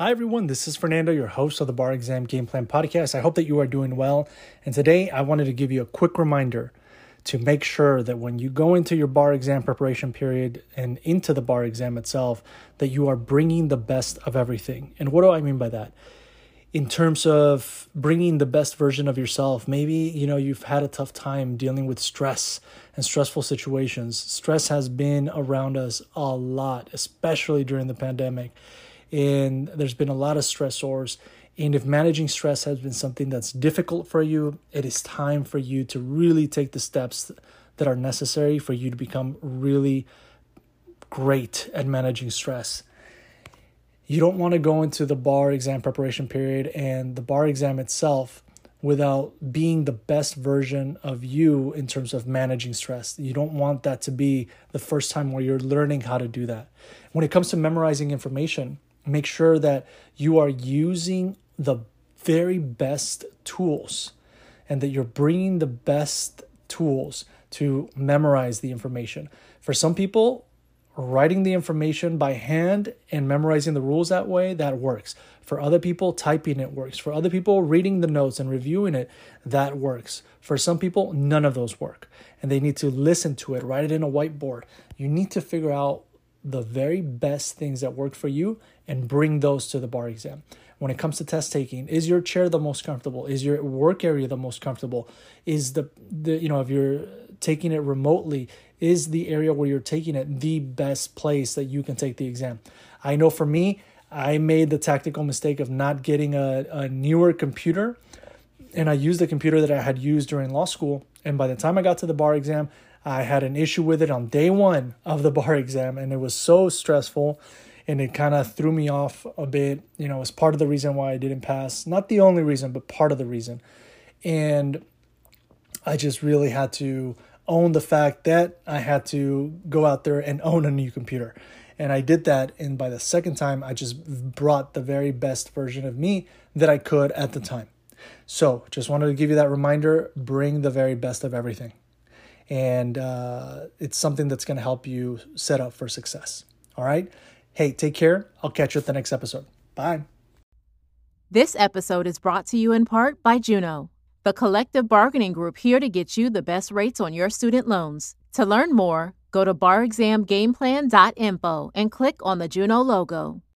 Hi, everyone. This is Fernando, your host of the Bar Exam Game Plan Podcast. I hope that you are doing well. And today I wanted to give you a quick reminder to make sure that when you go into your bar exam preparation period and into the bar exam itself, that you are bringing the best of everything. And what do I mean by that? in terms of bringing the best version of yourself maybe you know you've had a tough time dealing with stress and stressful situations stress has been around us a lot especially during the pandemic and there's been a lot of stressors and if managing stress has been something that's difficult for you it is time for you to really take the steps that are necessary for you to become really great at managing stress you don't want to go into the bar exam preparation period and the bar exam itself without being the best version of you in terms of managing stress. You don't want that to be the first time where you're learning how to do that. When it comes to memorizing information, make sure that you are using the very best tools and that you're bringing the best tools to memorize the information. For some people, writing the information by hand and memorizing the rules that way, that works. For other people, typing it works. For other people, reading the notes and reviewing it, that works. For some people, none of those work. And they need to listen to it, write it in a whiteboard. You need to figure out the very best things that work for you and bring those to the bar exam. When it comes to test taking, is your chair the most comfortable? Is your work area the most comfortable? Is the, the you know, if you're taking it remotely, is the area where you're taking it the best place that you can take the exam? I know for me, I made the tactical mistake of not getting a, a newer computer and I used the computer that I had used during law school. And by the time I got to the bar exam, I had an issue with it on day one of the bar exam, and it was so stressful and it kind of threw me off a bit. You know, it was part of the reason why I didn't pass. Not the only reason, but part of the reason. And I just really had to own the fact that I had to go out there and own a new computer. And I did that. And by the second time, I just brought the very best version of me that I could at the time. So just wanted to give you that reminder bring the very best of everything and uh, it's something that's going to help you set up for success. All right. Hey, take care. I'll catch you at the next episode. Bye. This episode is brought to you in part by Juno, the collective bargaining group here to get you the best rates on your student loans. To learn more, go to barexamgameplan.info and click on the Juno logo.